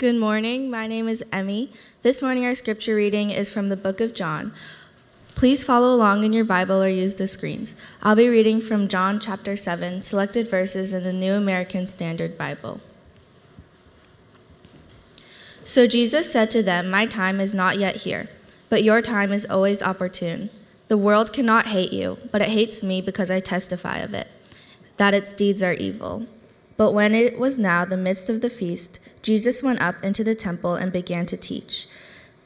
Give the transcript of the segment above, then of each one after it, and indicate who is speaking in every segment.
Speaker 1: Good morning. My name is Emmy. This morning, our scripture reading is from the book of John. Please follow along in your Bible or use the screens. I'll be reading from John chapter 7, selected verses in the New American Standard Bible. So Jesus said to them, My time is not yet here, but your time is always opportune. The world cannot hate you, but it hates me because I testify of it, that its deeds are evil. But when it was now the midst of the feast, Jesus went up into the temple and began to teach.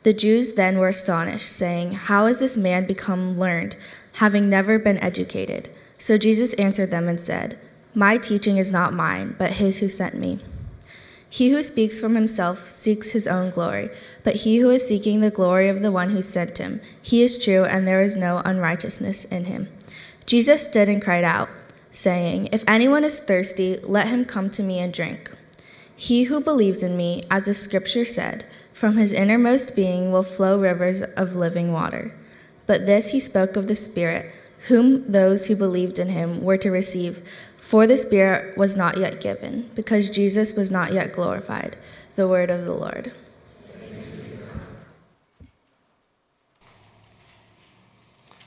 Speaker 1: The Jews then were astonished, saying, How has this man become learned, having never been educated? So Jesus answered them and said, My teaching is not mine, but his who sent me. He who speaks from himself seeks his own glory, but he who is seeking the glory of the one who sent him, he is true, and there is no unrighteousness in him. Jesus stood and cried out saying, If anyone is thirsty, let him come to me and drink. He who believes in me, as the scripture said, from his innermost being will flow rivers of living water. But this he spoke of the Spirit, whom those who believed in him were to receive, for the Spirit was not yet given, because Jesus was not yet glorified. The word of the Lord.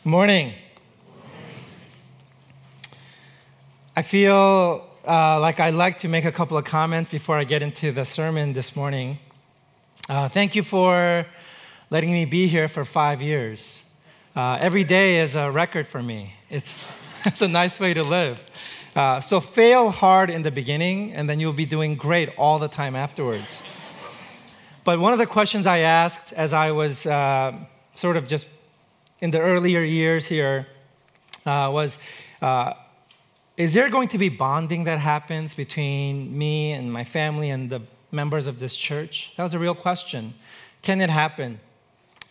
Speaker 2: Morning. I feel uh, like I'd like to make a couple of comments before I get into the sermon this morning. Uh, thank you for letting me be here for five years. Uh, every day is a record for me. It's, it's a nice way to live. Uh, so fail hard in the beginning, and then you'll be doing great all the time afterwards. But one of the questions I asked as I was uh, sort of just in the earlier years here uh, was is there going to be bonding that happens between me and my family and the members of this church? That was a real question. Can it happen?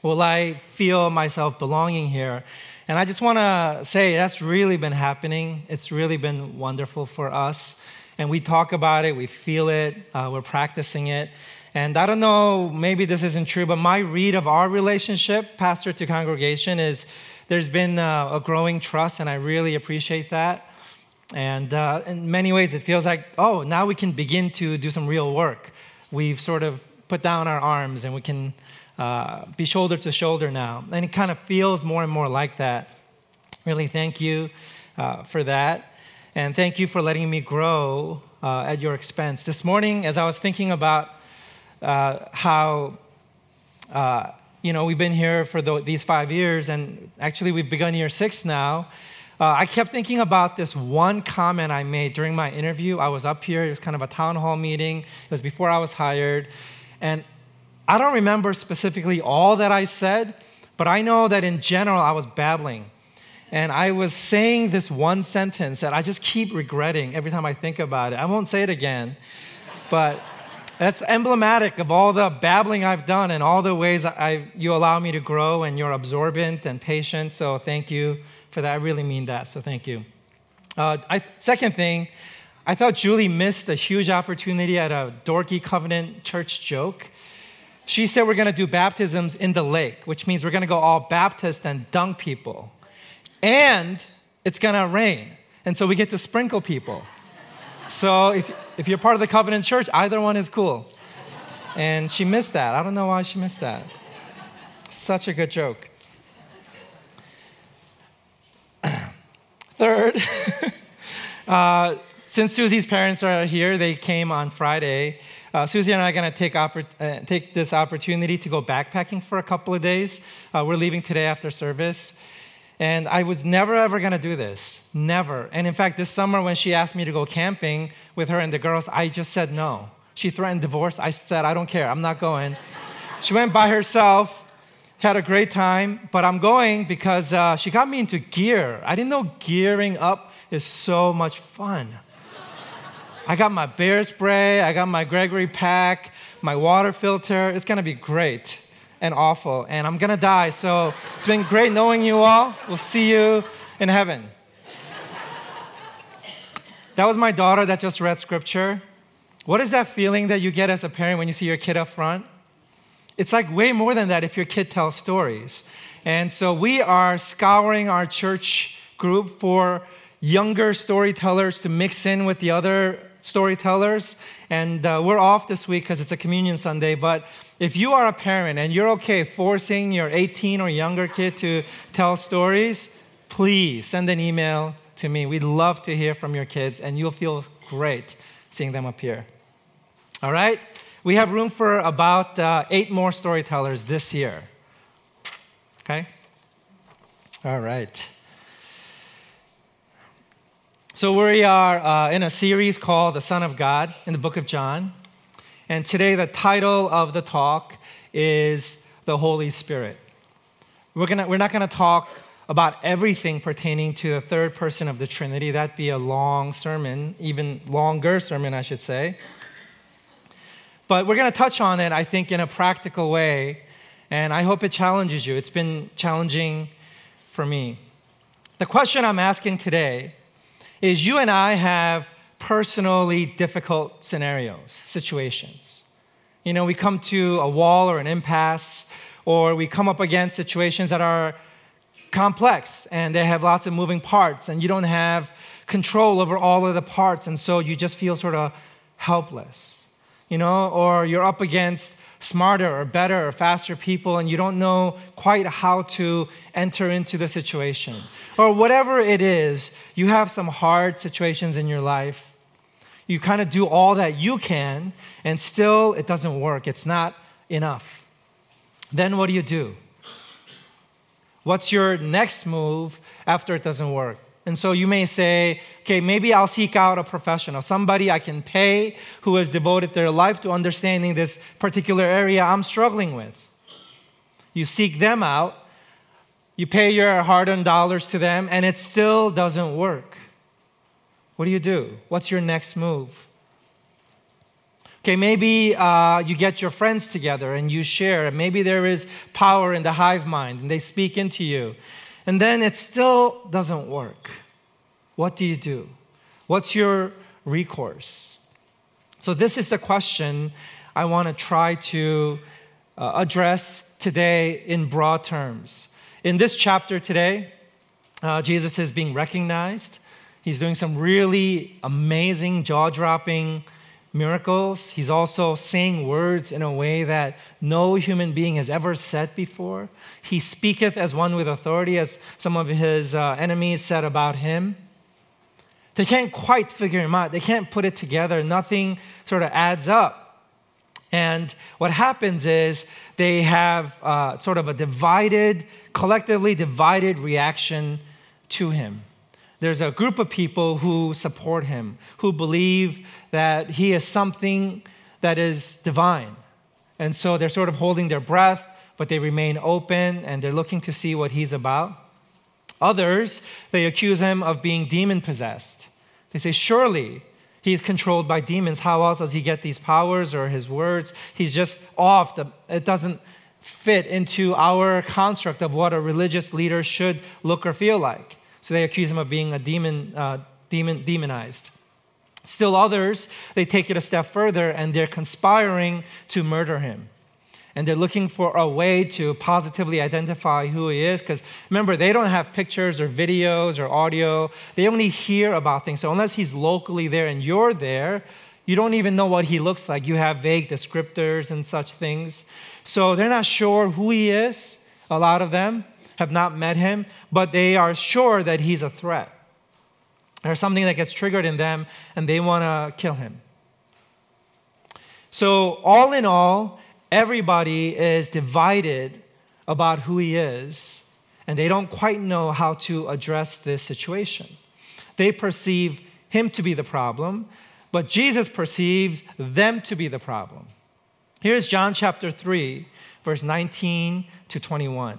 Speaker 2: Will I feel myself belonging here? And I just want to say that's really been happening. It's really been wonderful for us. And we talk about it, we feel it, uh, we're practicing it. And I don't know, maybe this isn't true, but my read of our relationship, pastor to congregation, is there's been uh, a growing trust, and I really appreciate that. And uh, in many ways, it feels like, oh, now we can begin to do some real work. We've sort of put down our arms and we can uh, be shoulder to shoulder now. And it kind of feels more and more like that. Really, thank you uh, for that. And thank you for letting me grow uh, at your expense. This morning, as I was thinking about uh, how, uh, you know, we've been here for the, these five years, and actually we've begun year six now. Uh, I kept thinking about this one comment I made during my interview. I was up here, it was kind of a town hall meeting, it was before I was hired. And I don't remember specifically all that I said, but I know that in general I was babbling. And I was saying this one sentence that I just keep regretting every time I think about it. I won't say it again, but that's emblematic of all the babbling I've done and all the ways I, you allow me to grow, and you're absorbent and patient. So thank you for that. I really mean that, so thank you. Uh, I, second thing, I thought Julie missed a huge opportunity at a dorky covenant church joke. She said we're going to do baptisms in the lake, which means we're going to go all Baptist and dunk people. And it's going to rain. And so we get to sprinkle people. So if, if you're part of the covenant church, either one is cool. And she missed that. I don't know why she missed that. Such a good joke. Third, uh, since Susie's parents are here, they came on Friday. Uh, Susie and I are going to take, oppor- uh, take this opportunity to go backpacking for a couple of days. Uh, we're leaving today after service. And I was never ever going to do this. Never. And in fact, this summer when she asked me to go camping with her and the girls, I just said no. She threatened divorce. I said, I don't care. I'm not going. she went by herself had a great time, but I'm going because uh, she got me into gear. I didn't know gearing up is so much fun. I got my bear spray, I got my Gregory pack, my water filter. It's gonna be great and awful, and I'm gonna die. So it's been great knowing you all. We'll see you in heaven. That was my daughter that just read scripture. What is that feeling that you get as a parent when you see your kid up front? It's like way more than that if your kid tells stories. And so we are scouring our church group for younger storytellers to mix in with the other storytellers. And uh, we're off this week because it's a communion Sunday. But if you are a parent and you're okay forcing your 18 or younger kid to tell stories, please send an email to me. We'd love to hear from your kids, and you'll feel great seeing them here. All right? We have room for about uh, eight more storytellers this year. Okay? All right. So, we are uh, in a series called The Son of God in the book of John. And today, the title of the talk is The Holy Spirit. We're, gonna, we're not going to talk about everything pertaining to the third person of the Trinity. That'd be a long sermon, even longer sermon, I should say. But we're going to touch on it, I think, in a practical way. And I hope it challenges you. It's been challenging for me. The question I'm asking today is you and I have personally difficult scenarios, situations. You know, we come to a wall or an impasse, or we come up against situations that are complex and they have lots of moving parts, and you don't have control over all of the parts, and so you just feel sort of helpless. You know, or you're up against smarter or better or faster people and you don't know quite how to enter into the situation. Or whatever it is, you have some hard situations in your life. You kind of do all that you can and still it doesn't work. It's not enough. Then what do you do? What's your next move after it doesn't work? And so you may say, okay, maybe I'll seek out a professional, somebody I can pay who has devoted their life to understanding this particular area I'm struggling with. You seek them out, you pay your hard earned dollars to them, and it still doesn't work. What do you do? What's your next move? Okay, maybe uh, you get your friends together and you share, and maybe there is power in the hive mind and they speak into you and then it still doesn't work. What do you do? What's your recourse? So, this is the question I want to try to uh, address today in broad terms. In this chapter today, uh, Jesus is being recognized. He's doing some really amazing, jaw dropping miracles. He's also saying words in a way that no human being has ever said before. He speaketh as one with authority, as some of his uh, enemies said about him. They can't quite figure him out, they can't put it together. Nothing sort of adds up. And what happens is they have uh, sort of a divided, collectively divided reaction to him there's a group of people who support him, who believe that he is something that is divine. And so they're sort of holding their breath, but they remain open and they're looking to see what he's about. Others, they accuse him of being demon possessed. They say, Surely he is controlled by demons. How else does he get these powers or his words? He's just off. It doesn't fit into our construct of what a religious leader should look or feel like. So they accuse him of being a demon, uh, demon, demonized. Still others, they take it a step further and they're conspiring to murder him. And they're looking for a way to positively identify who he is. Because remember, they don't have pictures or videos or audio. They only hear about things. So unless he's locally there and you're there, you don't even know what he looks like. You have vague descriptors and such things. So they're not sure who he is, a lot of them have not met him, but they are sure that he's a threat. There's something that gets triggered in them, and they want to kill him. So, all in all, everybody is divided about who he is, and they don't quite know how to address this situation. They perceive him to be the problem, but Jesus perceives them to be the problem. Here's John chapter 3, verse 19 to 21.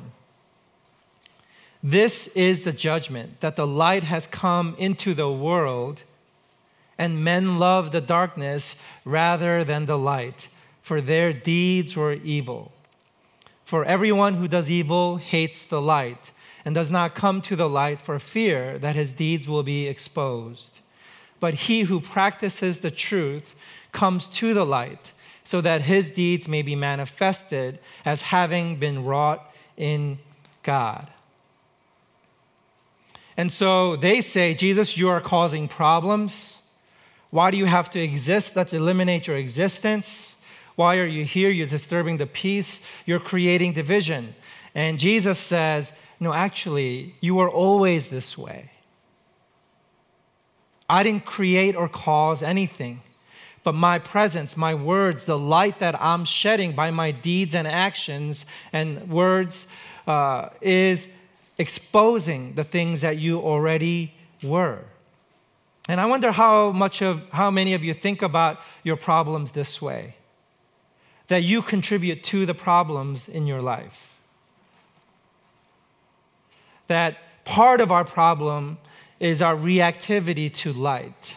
Speaker 2: This is the judgment that the light has come into the world, and men love the darkness rather than the light, for their deeds were evil. For everyone who does evil hates the light and does not come to the light for fear that his deeds will be exposed. But he who practices the truth comes to the light so that his deeds may be manifested as having been wrought in God. And so they say, Jesus, you are causing problems. Why do you have to exist? Let's eliminate your existence. Why are you here? You're disturbing the peace, you're creating division. And Jesus says, No, actually, you were always this way. I didn't create or cause anything, but my presence, my words, the light that I'm shedding by my deeds and actions and words uh, is exposing the things that you already were. And I wonder how much of how many of you think about your problems this way that you contribute to the problems in your life. That part of our problem is our reactivity to light.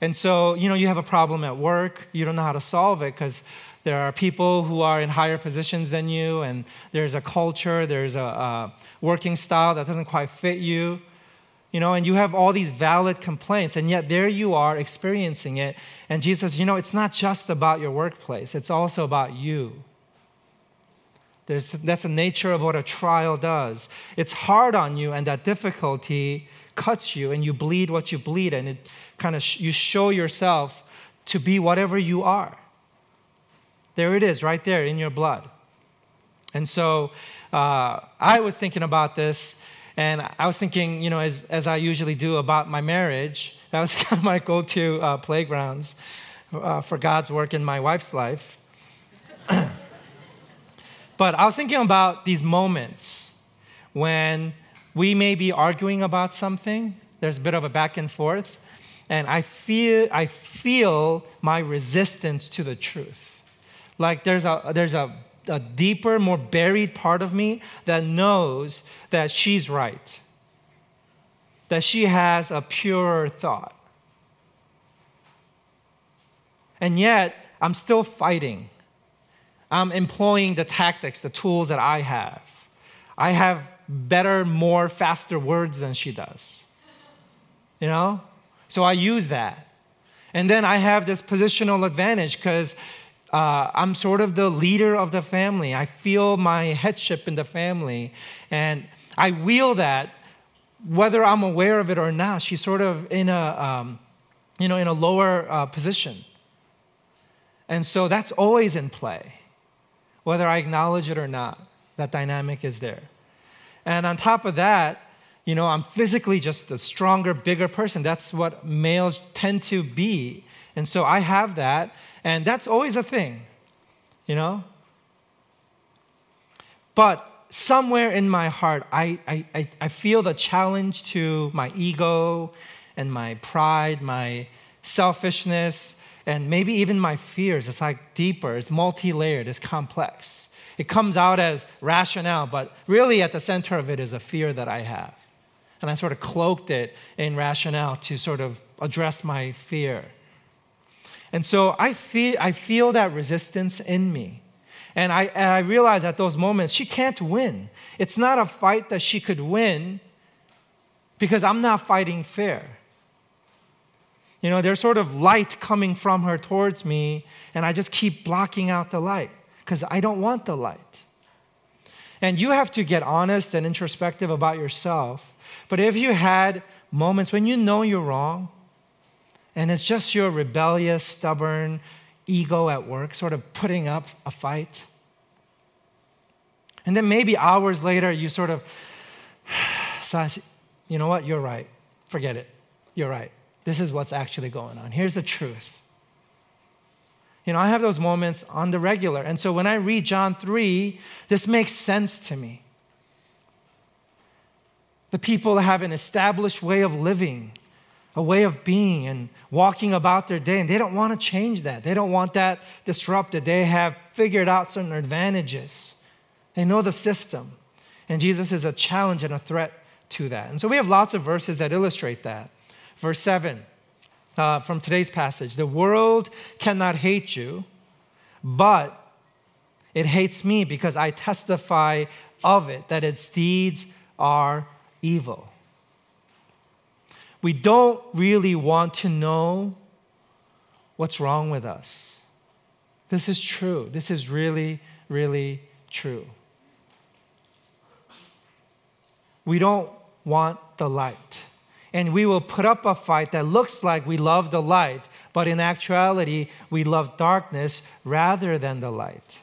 Speaker 2: And so, you know, you have a problem at work, you don't know how to solve it because there are people who are in higher positions than you, and there's a culture, there's a, a working style that doesn't quite fit you you know, and you have all these valid complaints, and yet there you are experiencing it. And Jesus says, you know, it's not just about your workplace, it's also about you. There's, that's the nature of what a trial does. It's hard on you, and that difficulty cuts you, and you bleed what you bleed, and it kind of sh- you show yourself to be whatever you are. There it is, right there in your blood. And so uh, I was thinking about this and I was thinking, you know, as, as I usually do about my marriage, that was kind of my go to uh, playgrounds uh, for God's work in my wife's life. but I was thinking about these moments when we may be arguing about something, there's a bit of a back and forth, and I feel, I feel my resistance to the truth. Like there's a, there's a a deeper, more buried part of me that knows that she's right, that she has a purer thought. And yet, I'm still fighting. I'm employing the tactics, the tools that I have. I have better, more, faster words than she does. You know? So I use that. And then I have this positional advantage because uh, I'm sort of the leader of the family. I feel my headship in the family. And I wield that whether I'm aware of it or not. She's sort of in a, um, you know, in a lower uh, position. And so that's always in play, whether I acknowledge it or not. That dynamic is there. And on top of that, you know, I'm physically just a stronger, bigger person. That's what males tend to be. And so I have that. And that's always a thing, you know? But somewhere in my heart, I, I, I feel the challenge to my ego and my pride, my selfishness, and maybe even my fears. It's like deeper, it's multi layered, it's complex. It comes out as rationale, but really at the center of it is a fear that I have. And I sort of cloaked it in rationale to sort of address my fear. And so I feel, I feel that resistance in me. And I, and I realize at those moments, she can't win. It's not a fight that she could win because I'm not fighting fair. You know, there's sort of light coming from her towards me, and I just keep blocking out the light because I don't want the light. And you have to get honest and introspective about yourself. But if you had moments when you know you're wrong, and it's just your rebellious, stubborn ego at work, sort of putting up a fight. And then maybe hours later, you sort of, say, you know what, you're right. Forget it. You're right. This is what's actually going on. Here's the truth. You know, I have those moments on the regular. And so when I read John 3, this makes sense to me. The people have an established way of living a way of being and walking about their day, and they don't want to change that. They don't want that disrupted. They have figured out certain advantages. They know the system. And Jesus is a challenge and a threat to that. And so we have lots of verses that illustrate that. Verse 7 uh, from today's passage The world cannot hate you, but it hates me because I testify of it that its deeds are evil we don't really want to know what's wrong with us. This is true. This is really, really true. We don't want the light. and we will put up a fight that looks like we love the light, but in actuality, we love darkness rather than the light.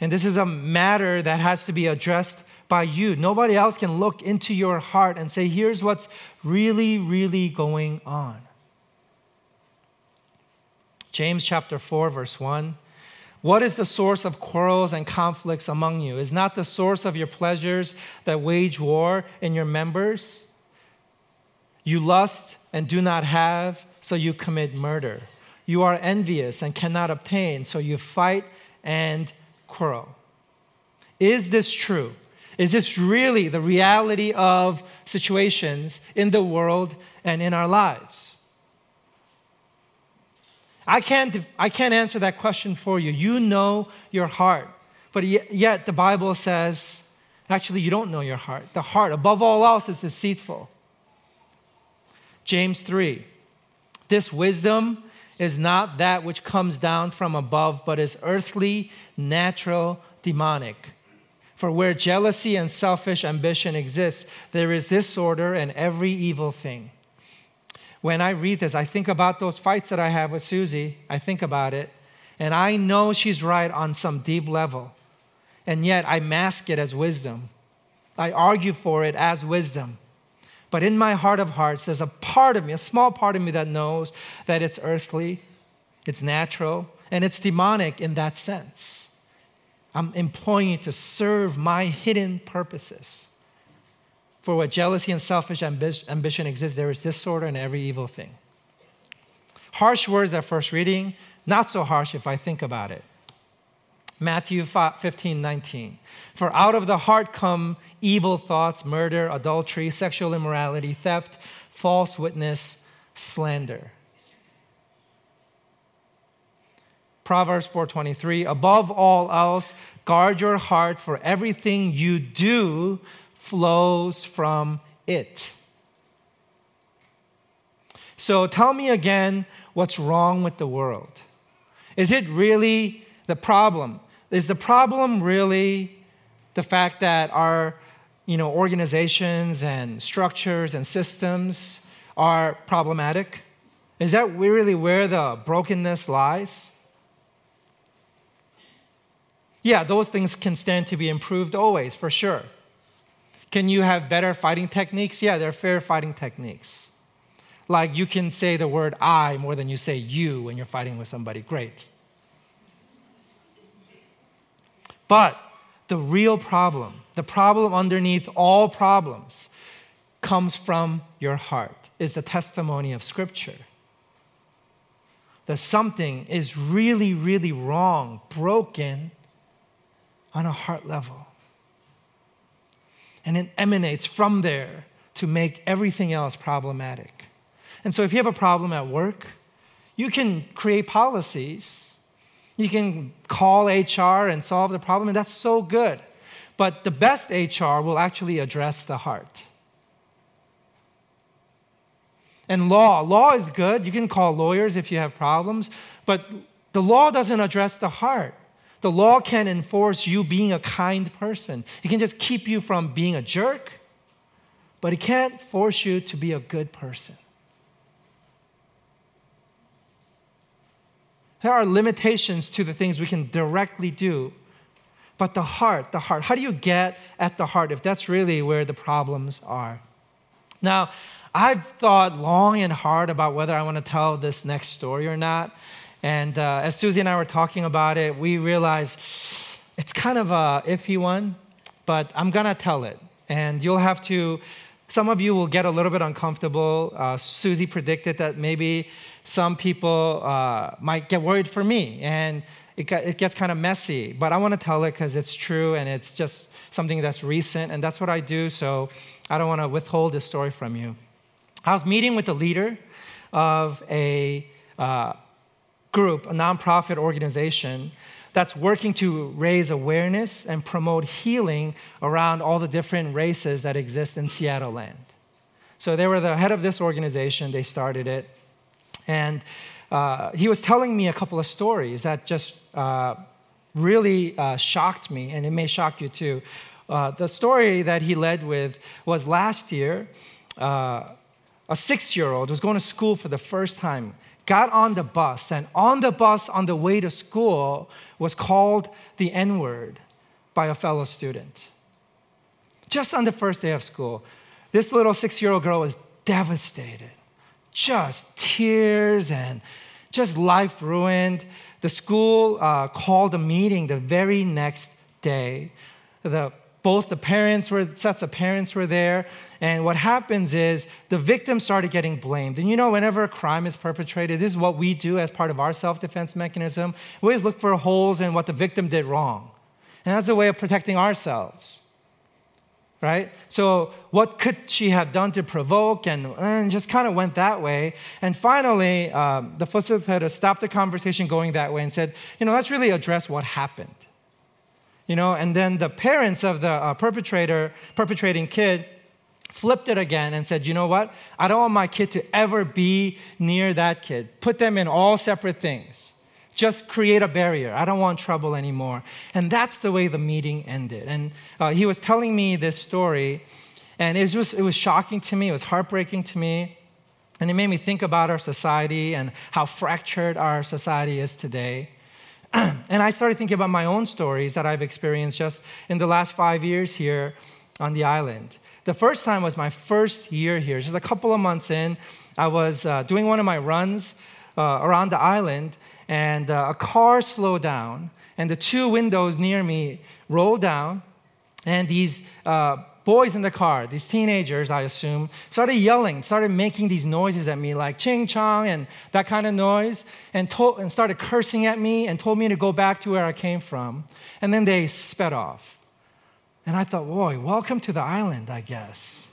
Speaker 2: And this is a matter that has to be addressed by you. Nobody else can look into your heart and say, here's what's really, really going on. James chapter 4, verse 1. What is the source of quarrels and conflicts among you? Is not the source of your pleasures that wage war in your members? You lust and do not have, so you commit murder. You are envious and cannot obtain, so you fight and quarrel. Is this true? Is this really the reality of situations in the world and in our lives? I can't, I can't answer that question for you. You know your heart. But yet, the Bible says, actually, you don't know your heart. The heart, above all else, is deceitful. James 3 This wisdom is not that which comes down from above, but is earthly, natural, demonic. For where jealousy and selfish ambition exist, there is disorder and every evil thing. When I read this, I think about those fights that I have with Susie. I think about it, and I know she's right on some deep level. And yet I mask it as wisdom. I argue for it as wisdom. But in my heart of hearts, there's a part of me, a small part of me that knows that it's earthly, it's natural, and it's demonic in that sense. I'm employing you to serve my hidden purposes. For what jealousy and selfish ambition exists, there is disorder in every evil thing. Harsh words at first reading, not so harsh if I think about it. Matthew 15, 19. For out of the heart come evil thoughts, murder, adultery, sexual immorality, theft, false witness, slander. Proverbs 4:23, above all else, guard your heart for everything you do flows from it. So tell me again what's wrong with the world. Is it really the problem? Is the problem really the fact that our you know, organizations and structures and systems are problematic? Is that really where the brokenness lies? Yeah, those things can stand to be improved always, for sure. Can you have better fighting techniques? Yeah, there are fair fighting techniques. Like you can say the word I more than you say you when you're fighting with somebody. Great. But the real problem, the problem underneath all problems, comes from your heart, is the testimony of Scripture. That something is really, really wrong, broken, on a heart level. And it emanates from there to make everything else problematic. And so, if you have a problem at work, you can create policies. You can call HR and solve the problem, and that's so good. But the best HR will actually address the heart. And law, law is good. You can call lawyers if you have problems, but the law doesn't address the heart. The law can enforce you being a kind person. It can just keep you from being a jerk, but it can't force you to be a good person. There are limitations to the things we can directly do. But the heart, the heart, how do you get at the heart if that's really where the problems are? Now, I've thought long and hard about whether I want to tell this next story or not. And uh, as Susie and I were talking about it, we realized it's kind of a iffy one, but I'm gonna tell it. And you'll have to, some of you will get a little bit uncomfortable. Uh, Susie predicted that maybe some people uh, might get worried for me, and it, got, it gets kind of messy. But I wanna tell it because it's true and it's just something that's recent, and that's what I do, so I don't wanna withhold this story from you. I was meeting with the leader of a uh, group, a nonprofit organization that's working to raise awareness and promote healing around all the different races that exist in Seattle land. So they were the head of this organization, they started it. And uh, he was telling me a couple of stories that just uh, really uh, shocked me, and it may shock you too. Uh, the story that he led with was last year, uh, a six year old was going to school for the first time, got on the bus, and on the bus on the way to school was called the N word by a fellow student. Just on the first day of school, this little six year old girl was devastated. Just tears and just life ruined. The school uh, called a meeting the very next day. The both the parents were, sets of parents were there. And what happens is the victim started getting blamed. And you know, whenever a crime is perpetrated, this is what we do as part of our self defense mechanism. We always look for holes in what the victim did wrong. And that's a way of protecting ourselves. Right? So, what could she have done to provoke? And, and just kind of went that way. And finally, um, the facilitator stopped the conversation going that way and said, you know, let's really address what happened. You know, and then the parents of the uh, perpetrator, perpetrating kid, flipped it again and said, you know what? I don't want my kid to ever be near that kid. Put them in all separate things. Just create a barrier. I don't want trouble anymore. And that's the way the meeting ended. And uh, he was telling me this story, and it was, just, it was shocking to me, it was heartbreaking to me. And it made me think about our society and how fractured our society is today. and I started thinking about my own stories that I've experienced just in the last five years here on the island. The first time was my first year here, just a couple of months in. I was uh, doing one of my runs uh, around the island, and uh, a car slowed down, and the two windows near me rolled down, and these uh, boys in the car, these teenagers, I assume, started yelling, started making these noises at me, like ching chong and that kind of noise, and, told, and started cursing at me and told me to go back to where I came from. And then they sped off. And I thought, boy, welcome to the island, I guess.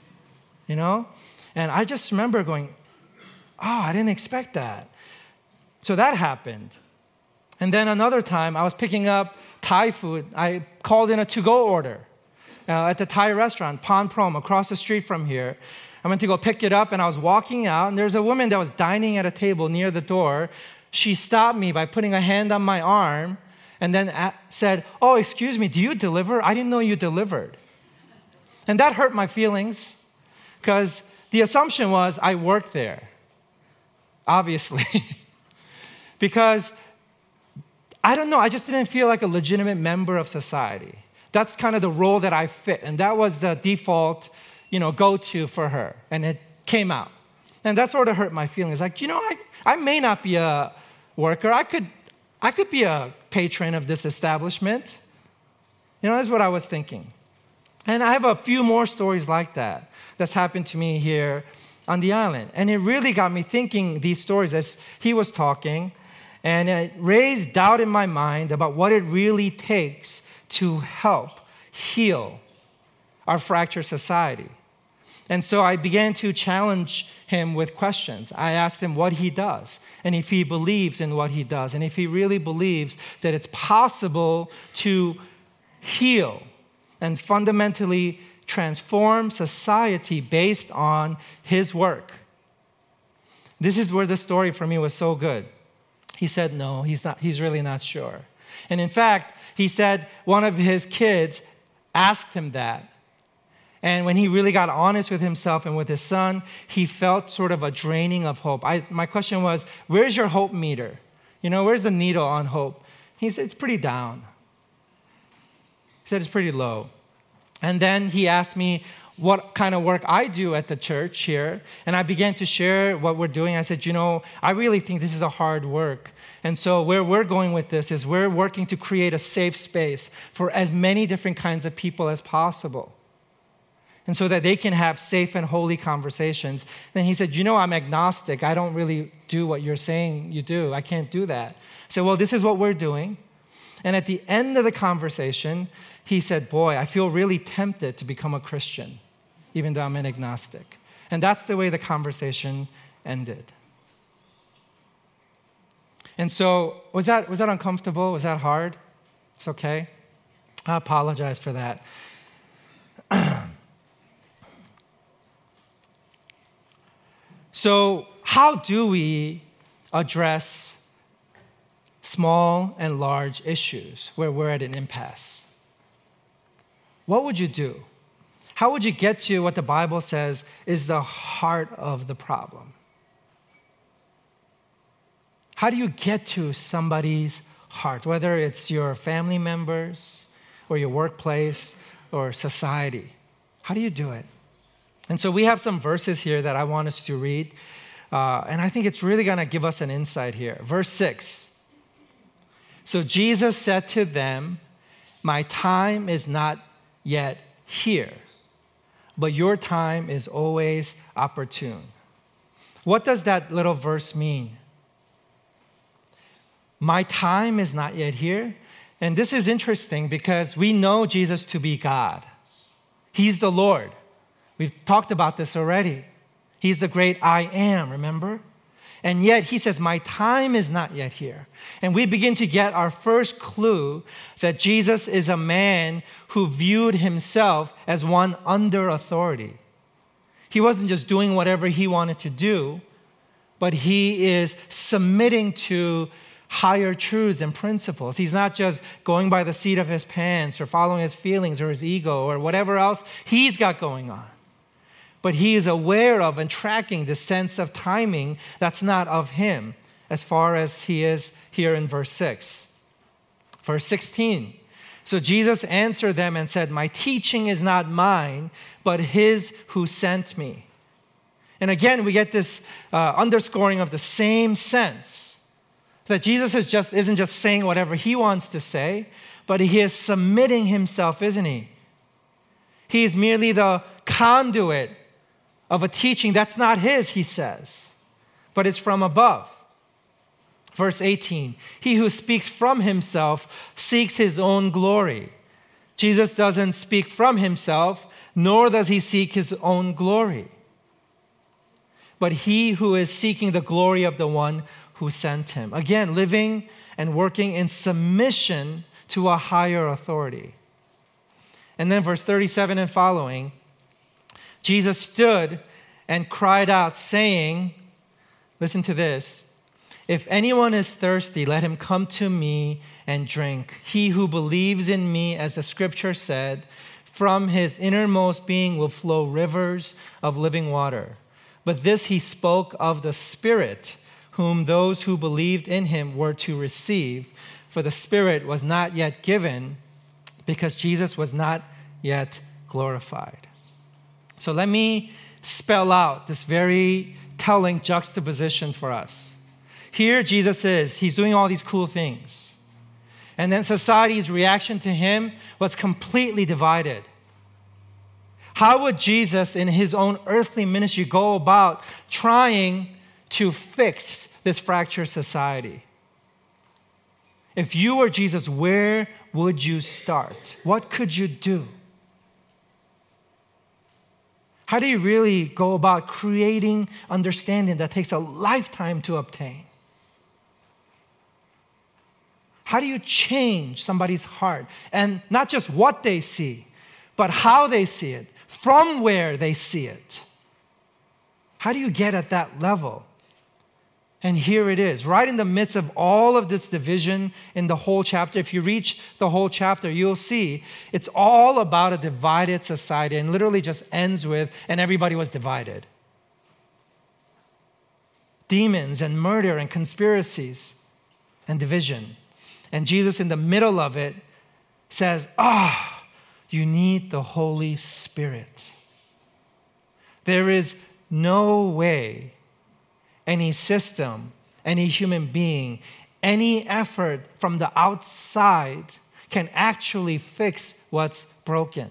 Speaker 2: You know? And I just remember going, oh, I didn't expect that. So that happened. And then another time, I was picking up Thai food. I called in a to go order uh, at the Thai restaurant, Pon Proem, across the street from here. I went to go pick it up, and I was walking out, and there's a woman that was dining at a table near the door. She stopped me by putting a hand on my arm and then said, Oh, excuse me, do you deliver? I didn't know you delivered. And that hurt my feelings because the assumption was I worked there, obviously. because I don't know, I just didn't feel like a legitimate member of society. That's kind of the role that I fit. And that was the default, you know, go to for her. And it came out. And that sort of hurt my feelings. Like, you know, I, I may not be a worker. I could, I could be a patron of this establishment. You know, that's what I was thinking. And I have a few more stories like that that's happened to me here on the island. And it really got me thinking these stories as he was talking. And it raised doubt in my mind about what it really takes to help heal our fractured society. And so I began to challenge him with questions. I asked him what he does and if he believes in what he does and if he really believes that it's possible to heal and fundamentally transform society based on his work. This is where the story for me was so good. He said, No, he's, not, he's really not sure. And in fact, he said one of his kids asked him that. And when he really got honest with himself and with his son, he felt sort of a draining of hope. I, my question was, Where's your hope meter? You know, where's the needle on hope? He said, It's pretty down. He said, It's pretty low. And then he asked me, what kind of work I do at the church here. And I began to share what we're doing. I said, you know, I really think this is a hard work. And so, where we're going with this is we're working to create a safe space for as many different kinds of people as possible. And so that they can have safe and holy conversations. Then he said, You know, I'm agnostic. I don't really do what you're saying you do. I can't do that. I said, Well, this is what we're doing. And at the end of the conversation, he said, Boy, I feel really tempted to become a Christian even though I'm an agnostic. And that's the way the conversation ended. And so, was that, was that uncomfortable? Was that hard? It's okay. I apologize for that. so, how do we address small and large issues where we're at an impasse? What would you do? how would you get to what the Bible says is the heart of the problem? How do you get to somebody's heart, whether it's your family members or your workplace or society? How do you do it? And so we have some verses here that I want us to read. Uh, and I think it's really going to give us an insight here. Verse 6. So Jesus said to them, My time is not yet here, but your time is always opportune. What does that little verse mean? My time is not yet here. And this is interesting because we know Jesus to be God. He's the Lord. We've talked about this already. He's the great I am, remember? And yet he says, My time is not yet here. And we begin to get our first clue that Jesus is a man who viewed himself as one under authority. He wasn't just doing whatever he wanted to do, but he is submitting to higher truths and principles. He's not just going by the seat of his pants or following his feelings or his ego or whatever else he's got going on. But he is aware of and tracking the sense of timing that's not of him, as far as he is here in verse 6. Verse 16. So Jesus answered them and said, My teaching is not mine, but his who sent me. And again, we get this uh, underscoring of the same sense that Jesus is just, isn't just saying whatever he wants to say, but he is submitting himself, isn't he? He is merely the conduit of a teaching that's not his, he says, but it's from above. Verse 18 He who speaks from himself seeks his own glory. Jesus doesn't speak from himself, nor does he seek his own glory. But he who is seeking the glory of the one who sent him. Again, living and working in submission to a higher authority. And then, verse 37 and following, Jesus stood and cried out, saying, Listen to this. If anyone is thirsty, let him come to me and drink. He who believes in me, as the scripture said, from his innermost being will flow rivers of living water. But this he spoke of the Spirit whom those who believed in him were to receive, for the Spirit was not yet given because Jesus was not yet glorified. So let me spell out this very telling juxtaposition for us. Here, Jesus is, he's doing all these cool things. And then society's reaction to him was completely divided. How would Jesus, in his own earthly ministry, go about trying to fix this fractured society. If you were Jesus, where would you start? What could you do? How do you really go about creating understanding that takes a lifetime to obtain? How do you change somebody's heart? And not just what they see, but how they see it, from where they see it. How do you get at that level? And here it is, right in the midst of all of this division in the whole chapter. If you reach the whole chapter, you'll see it's all about a divided society and literally just ends with, and everybody was divided. Demons and murder and conspiracies and division. And Jesus, in the middle of it, says, Ah, oh, you need the Holy Spirit. There is no way any system, any human being, any effort from the outside can actually fix what's broken.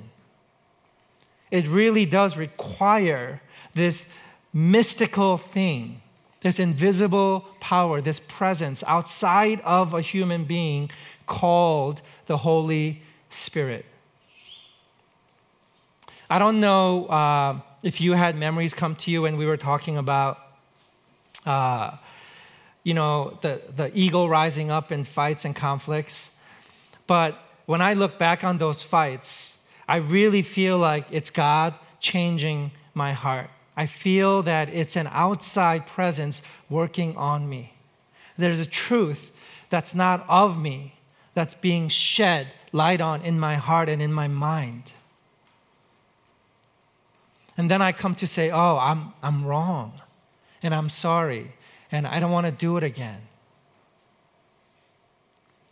Speaker 2: It really does require this mystical thing, this invisible power, this presence outside of a human being called the Holy Spirit. I don't know uh, if you had memories come to you when we were talking about uh, you know, the, the ego rising up in fights and conflicts. But when I look back on those fights, I really feel like it's God changing my heart. I feel that it's an outside presence working on me. There's a truth that's not of me that's being shed light on in my heart and in my mind. And then I come to say, oh, I'm, I'm wrong and I'm sorry and I don't want to do it again.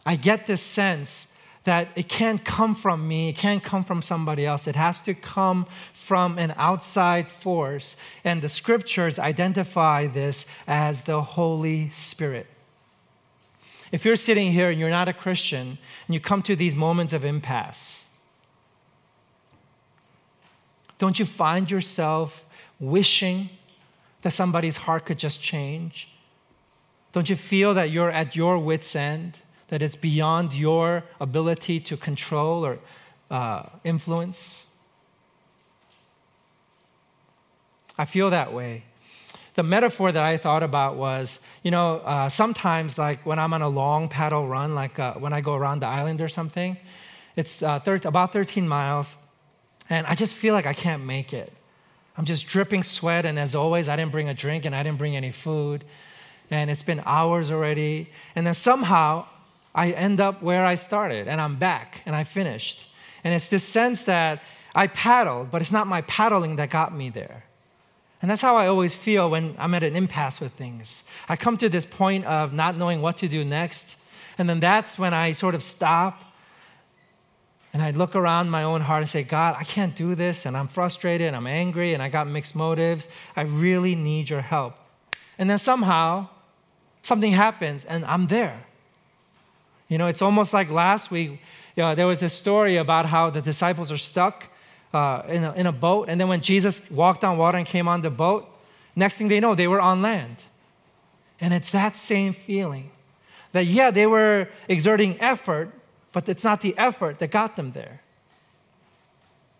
Speaker 2: I get this sense that it can't come from me, it can't come from somebody else. It has to come from an outside force. And the scriptures identify this as the Holy Spirit. If you're sitting here and you're not a Christian and you come to these moments of impasse, don't you find yourself wishing that somebody's heart could just change? Don't you feel that you're at your wits' end, that it's beyond your ability to control or uh, influence? I feel that way. The metaphor that I thought about was, you know, uh, sometimes like when I'm on a long paddle run, like uh, when I go around the island or something, it's uh, thir- about 13 miles, and I just feel like I can't make it. I'm just dripping sweat, and as always, I didn't bring a drink and I didn't bring any food. And it's been hours already. And then somehow I end up where I started, and I'm back, and I finished. And it's this sense that I paddled, but it's not my paddling that got me there. And that's how I always feel when I'm at an impasse with things. I come to this point of not knowing what to do next, and then that's when I sort of stop and I'd look around my own heart and say, God, I can't do this, and I'm frustrated, and I'm angry, and I got mixed motives. I really need your help. And then somehow, something happens, and I'm there. You know, it's almost like last week, you know, there was this story about how the disciples are stuck uh, in, a, in a boat, and then when Jesus walked on water and came on the boat, next thing they know, they were on land. And it's that same feeling that, yeah, they were exerting effort, but it's not the effort that got them there.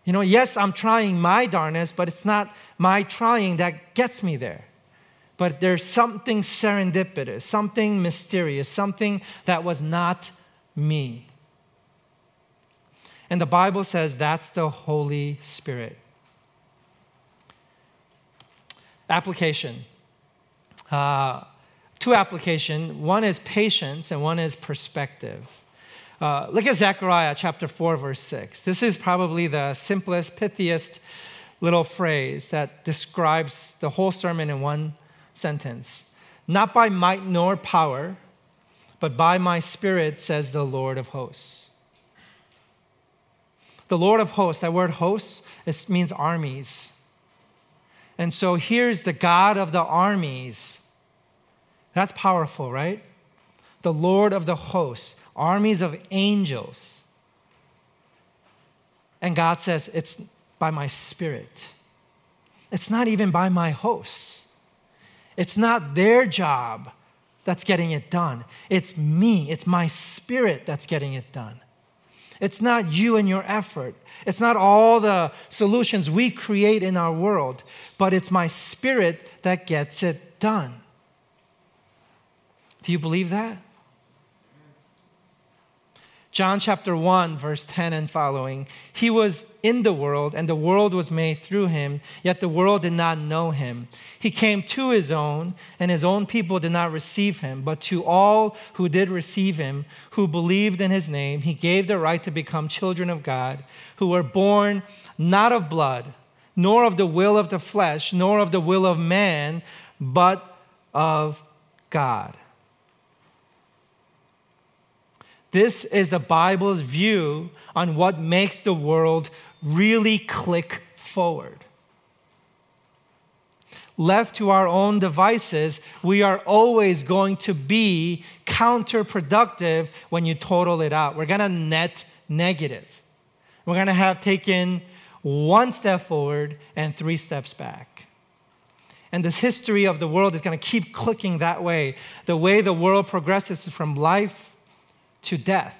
Speaker 2: You know, yes, I'm trying my darnest, but it's not my trying that gets me there. But there's something serendipitous, something mysterious, something that was not me. And the Bible says that's the Holy Spirit. Application. Uh, two application. One is patience and one is perspective. Uh, look at Zechariah chapter 4, verse 6. This is probably the simplest, pithiest little phrase that describes the whole sermon in one sentence. Not by might nor power, but by my spirit, says the Lord of hosts. The Lord of hosts, that word hosts, it means armies. And so here's the God of the armies. That's powerful, right? The Lord of the hosts armies of angels. And God says, It's by my spirit. It's not even by my hosts. It's not their job that's getting it done. It's me, it's my spirit that's getting it done. It's not you and your effort. It's not all the solutions we create in our world, but it's my spirit that gets it done. Do you believe that? John chapter 1, verse 10 and following. He was in the world, and the world was made through him, yet the world did not know him. He came to his own, and his own people did not receive him. But to all who did receive him, who believed in his name, he gave the right to become children of God, who were born not of blood, nor of the will of the flesh, nor of the will of man, but of God. This is the Bible's view on what makes the world really click forward. Left to our own devices, we are always going to be counterproductive when you total it out. We're going to net negative. We're going to have taken one step forward and three steps back. And this history of the world is going to keep clicking that way. The way the world progresses from life to death.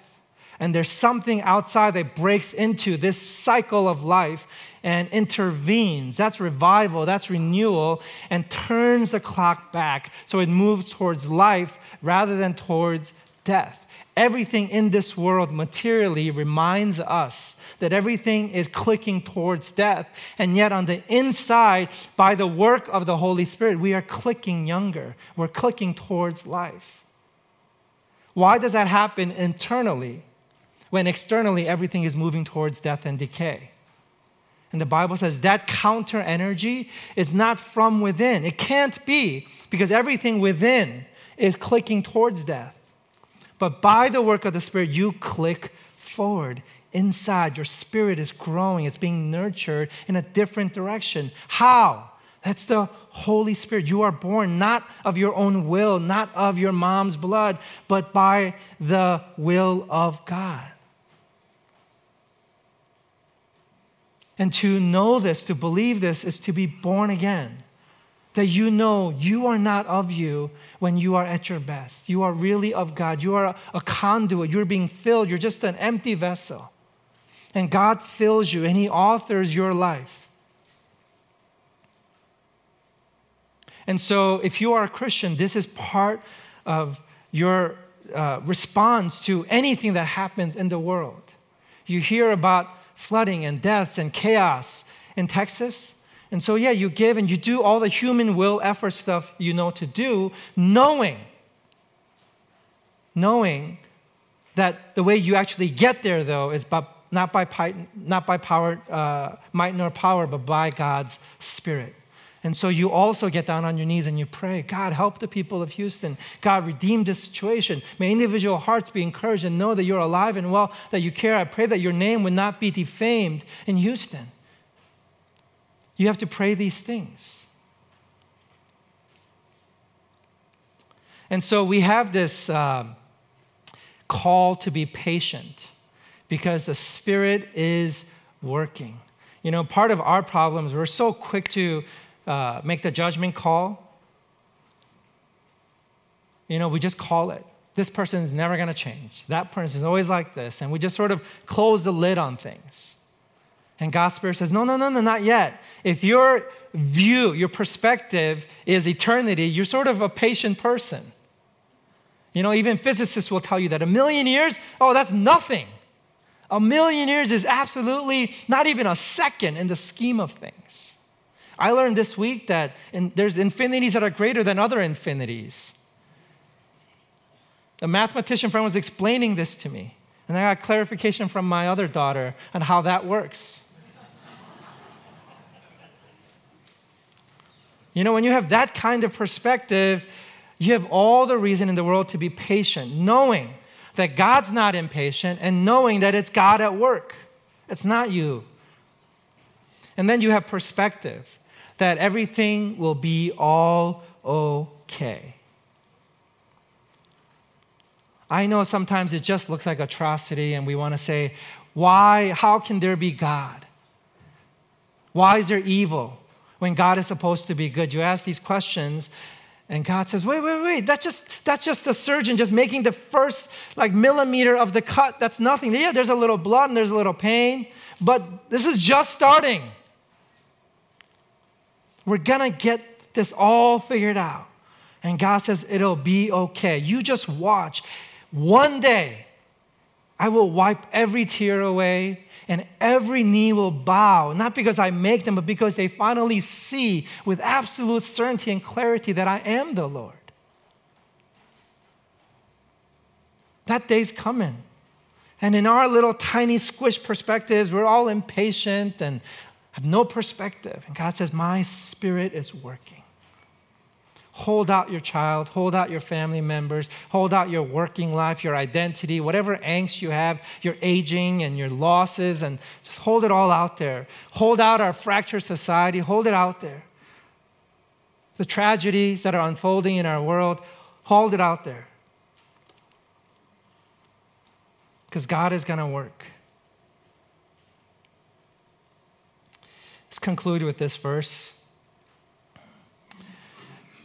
Speaker 2: And there's something outside that breaks into this cycle of life and intervenes. That's revival, that's renewal, and turns the clock back so it moves towards life rather than towards death. Everything in this world materially reminds us that everything is clicking towards death. And yet, on the inside, by the work of the Holy Spirit, we are clicking younger. We're clicking towards life. Why does that happen internally when externally everything is moving towards death and decay? And the Bible says that counter energy is not from within. It can't be because everything within is clicking towards death. But by the work of the Spirit, you click forward. Inside, your spirit is growing, it's being nurtured in a different direction. How? That's the Holy Spirit. You are born not of your own will, not of your mom's blood, but by the will of God. And to know this, to believe this, is to be born again. That you know you are not of you when you are at your best. You are really of God. You are a, conduit. You're being filled. You're just an empty vessel. And God fills you and He authors your life. And so, if you are a Christian, this is part of your uh, response to anything that happens in the world. You hear about flooding and deaths and chaos in Texas. And so, yeah, you give and you do all the human will effort stuff you know to do, knowing, knowing that the way you actually get there, though, is by, not, by, not by power, uh, might nor power, but by God's Spirit. And so you also get down on your knees and you pray, God, help the people of Houston. God, redeem this situation. May individual hearts be encouraged and know that you're alive and well, that you care. I pray that your name would not be defamed in Houston. You have to pray these things. And so we have this uh, call to be patient because the Spirit is working. You know, part of our problem is we're so quick to uh, make the judgment call. You know, we just call it. This person is never going to change. That person is always like this. And we just sort of close the lid on things. And God's Spirit says, no, no, no, no, not yet. If your view, your perspective is eternity, you're sort of a patient person. You know, even physicists will tell you that a million years, oh, that's nothing. A million years is absolutely not even a second in the scheme of things. I learned this week that in, there's infinities that are greater than other infinities. A mathematician friend was explaining this to me, and I got clarification from my other daughter on how that works. you know, when you have that kind of perspective, you have all the reason in the world to be patient, knowing that God's not impatient and knowing that it's God at work. It's not you. And then you have perspective that everything will be all okay. I know sometimes it just looks like atrocity, and we want to say, why? How can there be God? Why is there evil when God is supposed to be good? You ask these questions, and God says, wait, wait, wait, that's just, that's just the surgeon just making the first like millimeter of the cut. That's nothing. Yeah, there's a little blood and there's a little pain, but this is just starting. We're going to get this all figured out. And God says, it'll be okay. You just watch. One day, I will wipe every tear away and every knee will bow, not because I make them, but because they finally see with absolute certainty and clarity that I am the Lord. That day's coming. And in our little tiny squish perspectives, we're all impatient and have no perspective. And God says, My spirit is working. Hold out your child, hold out your family members, hold out your working life, your identity, whatever angst you have, your aging and your losses, and just hold it all out there. Hold out our fractured society, hold it out there. The tragedies that are unfolding in our world, hold it out there. Because God is going to work. Conclude with this verse.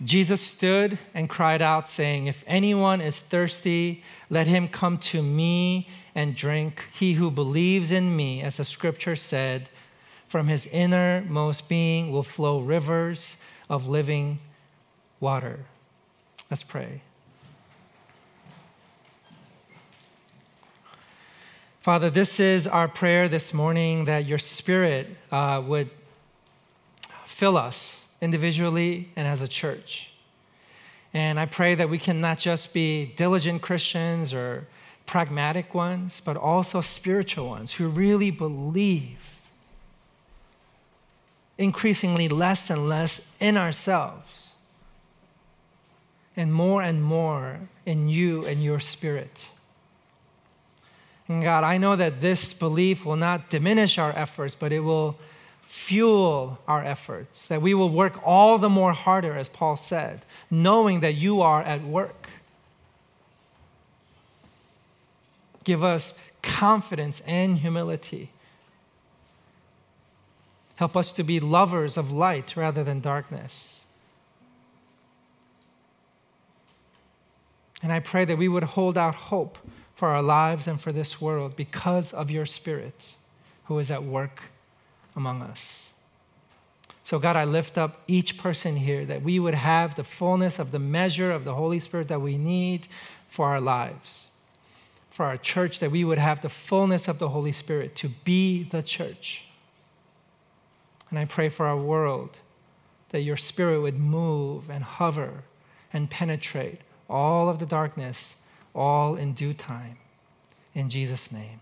Speaker 2: Jesus stood and cried out, saying, If anyone is thirsty, let him come to me and drink. He who believes in me, as the scripture said, from his innermost being will flow rivers of living water. Let's pray. Father, this is our prayer this morning that your Spirit uh, would fill us individually and as a church. And I pray that we can not just be diligent Christians or pragmatic ones, but also spiritual ones who really believe increasingly less and less in ourselves, and more and more in you and your spirit. And God, I know that this belief will not diminish our efforts, but it will fuel our efforts, that we will work all the more harder, as Paul said, knowing that you are at work. Give us confidence and humility. Help us to be lovers of light rather than darkness. And I pray that we would hold out hope for our lives and for this world because of your Spirit who is at work among us. So, God, I lift up each person here that we would have the fullness of the measure of the Holy Spirit that we need for our lives. For our church, that we would have the fullness of the Holy Spirit to be the church. And I pray for our world that your Spirit would move and hover and penetrate all of the darkness, all in due time. In Jesus' name.